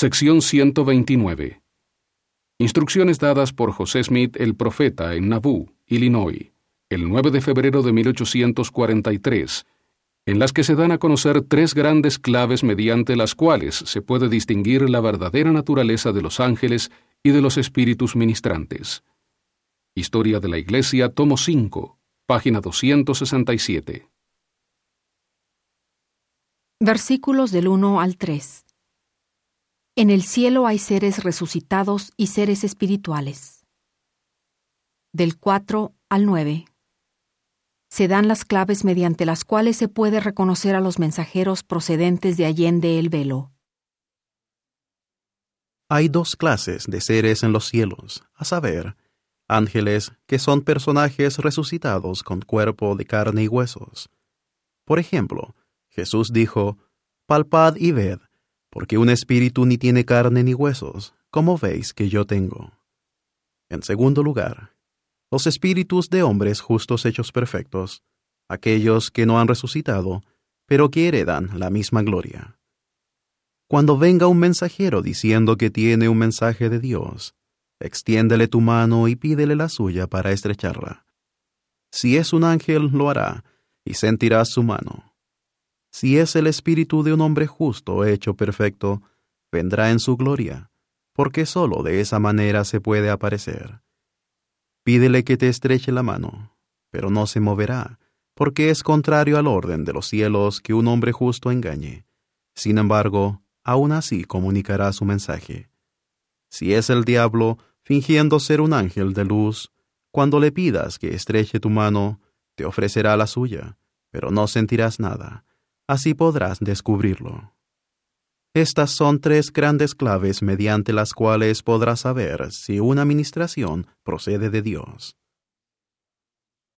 Sección 129. Instrucciones dadas por José Smith el profeta en Nauvoo, Illinois, el 9 de febrero de 1843, en las que se dan a conocer tres grandes claves mediante las cuales se puede distinguir la verdadera naturaleza de los ángeles y de los espíritus ministrantes. Historia de la Iglesia, tomo 5, página 267. Versículos del 1 al 3. En el cielo hay seres resucitados y seres espirituales. Del 4 al 9 se dan las claves mediante las cuales se puede reconocer a los mensajeros procedentes de Allende el Velo. Hay dos clases de seres en los cielos, a saber, ángeles, que son personajes resucitados con cuerpo de carne y huesos. Por ejemplo, Jesús dijo, Palpad y ved, porque un espíritu ni tiene carne ni huesos, como veis que yo tengo. En segundo lugar, los espíritus de hombres justos hechos perfectos, aquellos que no han resucitado, pero que heredan la misma gloria. Cuando venga un mensajero diciendo que tiene un mensaje de Dios, extiéndele tu mano y pídele la suya para estrecharla. Si es un ángel, lo hará, y sentirás su mano. Si es el espíritu de un hombre justo hecho perfecto, vendrá en su gloria, porque sólo de esa manera se puede aparecer. Pídele que te estreche la mano, pero no se moverá, porque es contrario al orden de los cielos que un hombre justo engañe. Sin embargo, aún así comunicará su mensaje. Si es el diablo, fingiendo ser un ángel de luz, cuando le pidas que estreche tu mano, te ofrecerá la suya, pero no sentirás nada. Así podrás descubrirlo. Estas son tres grandes claves mediante las cuales podrás saber si una administración procede de Dios.